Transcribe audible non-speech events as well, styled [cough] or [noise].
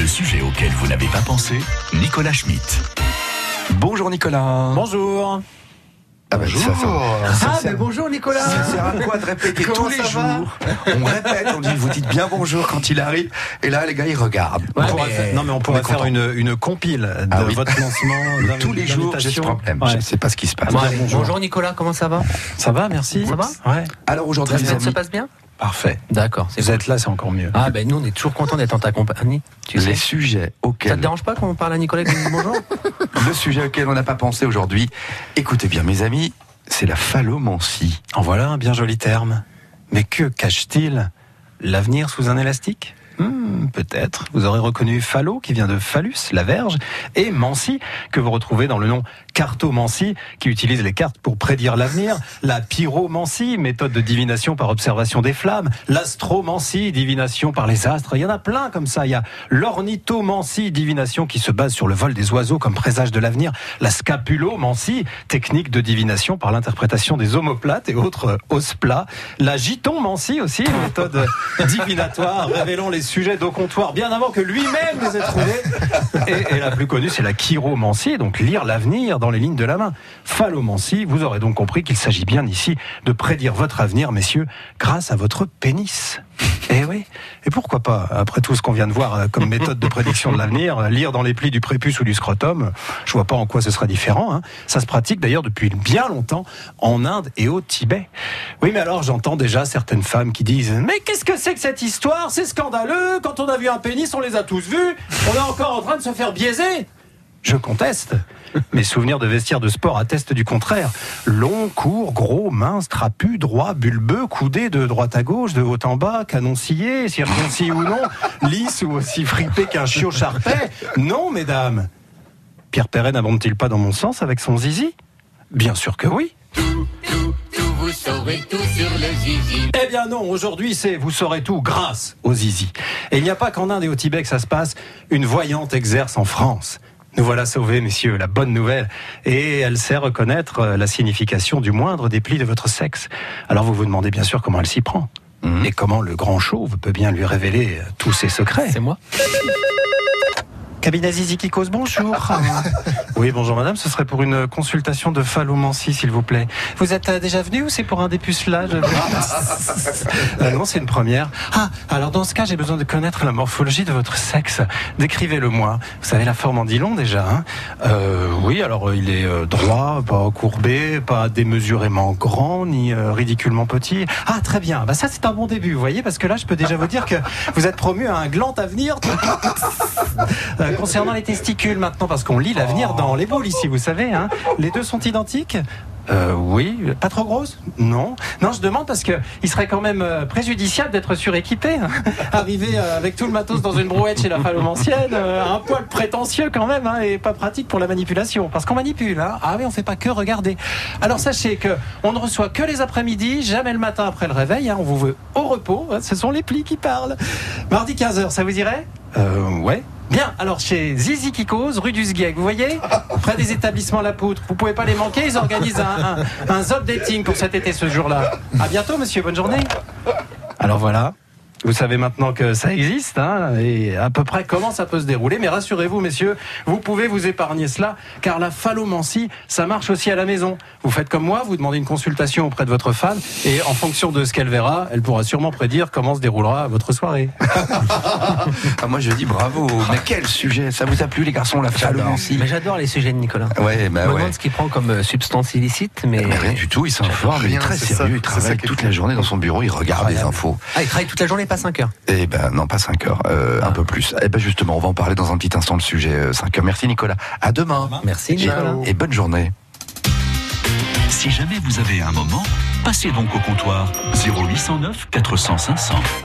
Le sujet auquel vous n'avez pas pensé, Nicolas Schmitt. Bonjour Nicolas. Bonjour. Ah bah, ça, ça- ça Ah, mais bonjour Nicolas ça sert à quoi de répéter Comment tous les ça jours On répète, on dit vous dites bien bonjour quand il arrive. Et là, les gars, ils regardent. On Ouais, pourrait mais- faire- non mais on pourrait faire une, une compile de Ah oui. votre lancement. [laughs] Tous les jours, j'ai ce d'invitation. problème. Ouais. Je ne sais pas ce qui se passe. Bon, Bien, allez, bonjour. bonjour. Nicolas, comment ça va? Ça va, merci. Ça va? Ouais. Alors aujourd'hui, semaine se passe bien? Parfait. D'accord, Vous êtes là, c'est encore mieux. Ah ben nous on est toujours content d'être en ta compagnie, tu sais. les sujets Ça te auxquels, dérange pas qu'on parle à Nicolas et bonjour [laughs] le sujet auquel on n'a pas pensé aujourd'hui, écoutez bien, mes amis, c'est la phallomancie. En voilà un bien joli terme. Mais que cache-t-il? L'avenir sous un élastique? Hmm, Peut-être. Vous aurez reconnu phallo, qui vient de phallus, la verge, et mancie, que vous retrouvez dans le nom cartomancie, qui utilise les cartes pour prédire l'avenir, la pyromancie, méthode de divination par observation des flammes, l'astromancie, divination par les astres. Il y en a plein comme ça. Il y a l'ornithomancie, divination qui se base sur le vol des oiseaux comme présage de l'avenir, la scapulomancie, technique de divination par l'interprétation des omoplates et autres os plats, la gitonmancie aussi, méthode [laughs] divinatoire révélant les sujets d'au comptoir bien avant que lui-même les ait trouvés. Et, et la plus connue, c'est la chiromancie, donc lire l'avenir dans les lignes de la main. Phallomancie, vous aurez donc compris qu'il s'agit bien ici de prédire votre avenir, messieurs, grâce à votre pénis. Eh oui. Et pourquoi pas, après tout ce qu'on vient de voir euh, comme méthode de prédiction de l'avenir, euh, lire dans les plis du prépuce ou du scrotum, je vois pas en quoi ce sera différent. hein. Ça se pratique d'ailleurs depuis bien longtemps en Inde et au Tibet. Oui, mais alors j'entends déjà certaines femmes qui disent Mais qu'est-ce que c'est que cette histoire? C'est scandaleux Quand on a vu un pénis, on les a tous vus On est encore en train de se faire biaiser je conteste. Mes souvenirs de vestiaire de sport attestent du contraire. Long, court, gros, mince, trapu, droit, bulbeux, coudé de droite à gauche, de haut en bas, canoncillé, circoncis ou non, lisse ou aussi fripé qu'un chiot charpet. Non, mesdames. Pierre Perret n'abonde-t-il pas dans mon sens avec son zizi? Bien sûr que oui. Vous saurez tout sur le zizi. Eh bien non, aujourd'hui c'est vous saurez tout grâce au zizi. Et il n'y a pas qu'en Inde et au Tibet ça se passe, une voyante exerce en France. Nous voilà sauvés, messieurs, la bonne nouvelle. Et elle sait reconnaître euh, la signification du moindre des plis de votre sexe. Alors vous vous demandez bien sûr comment elle s'y prend. Mhm. Et comment le grand chauve peut bien lui révéler euh, tous ses secrets. C'est moi Cabinet Zizi qui cause, bonjour. [laughs] oui, bonjour madame, ce serait pour une consultation de phallomancie, s'il vous plaît. Vous êtes euh, déjà venu ou c'est pour un dépucelage [laughs] Euh, Non, c'est une première. Ah, alors dans ce cas, j'ai besoin de connaître la morphologie de votre sexe. Décrivez-le-moi. Vous savez, la forme en dit long déjà. Hein euh, oui, alors euh, il est droit, pas courbé, pas démesurément grand, ni ridiculement petit. Ah, très bien. Bah, ça, c'est un bon début, vous voyez, parce que là, je peux déjà vous dire que vous êtes promu à un gland avenir. [laughs] Concernant les testicules maintenant, parce qu'on lit l'avenir dans les boules ici, vous savez, hein, les deux sont identiques euh, oui, pas trop grosse Non, non, je demande parce que il serait quand même euh, préjudiciable d'être suréquipé. hein. [laughs] Arriver euh, avec tout le matos dans une brouette chez la phallomancienne, un poil prétentieux quand même, hein, et pas pratique pour la manipulation. Parce qu'on manipule, hein. Ah oui, on fait pas que regarder. Alors sachez que on ne reçoit que les après-midi, jamais le matin après le réveil. hein. On vous veut au repos. Ce sont les plis qui parlent. Mardi 15h, ça vous irait? Euh, ouais. Bien, alors chez Zizi qui cause, rue du Sgueg, vous voyez Près des établissements La Poutre. Vous pouvez pas les manquer, ils organisent un, un, un dating pour cet été ce jour-là. À bientôt, monsieur, bonne journée. Alors voilà. Vous savez maintenant que ça existe, hein, et à peu près comment ça peut se dérouler. Mais rassurez-vous, messieurs, vous pouvez vous épargner cela, car la phallomancie, ça marche aussi à la maison. Vous faites comme moi, vous demandez une consultation auprès de votre femme, et en fonction de ce qu'elle verra, elle pourra sûrement prédire comment se déroulera votre soirée. [laughs] Ah, moi, je dis bravo. Mais quel sujet Ça vous a plu, les garçons, la phallomancie Mais j'adore les sujets de Nicolas. Ouais, bah Je me ouais. demande ce qu'il prend comme euh, substance illicite, mais... Mais rien du tout, il s'informe, il est très ça, sérieux, il travaille est toute la journée dans son bureau, il regarde les infos. Ah, il travaille toute la journée, pas 5 heures. Eh ben non, pas 5 heures, euh, un peu plus. Eh ben justement, on va en parler dans un petit instant le sujet 5 heures. Merci Nicolas. À demain. Merci Et, Nicolas. et bonne journée. Si jamais vous avez un moment, passez donc au comptoir 0809 400 500.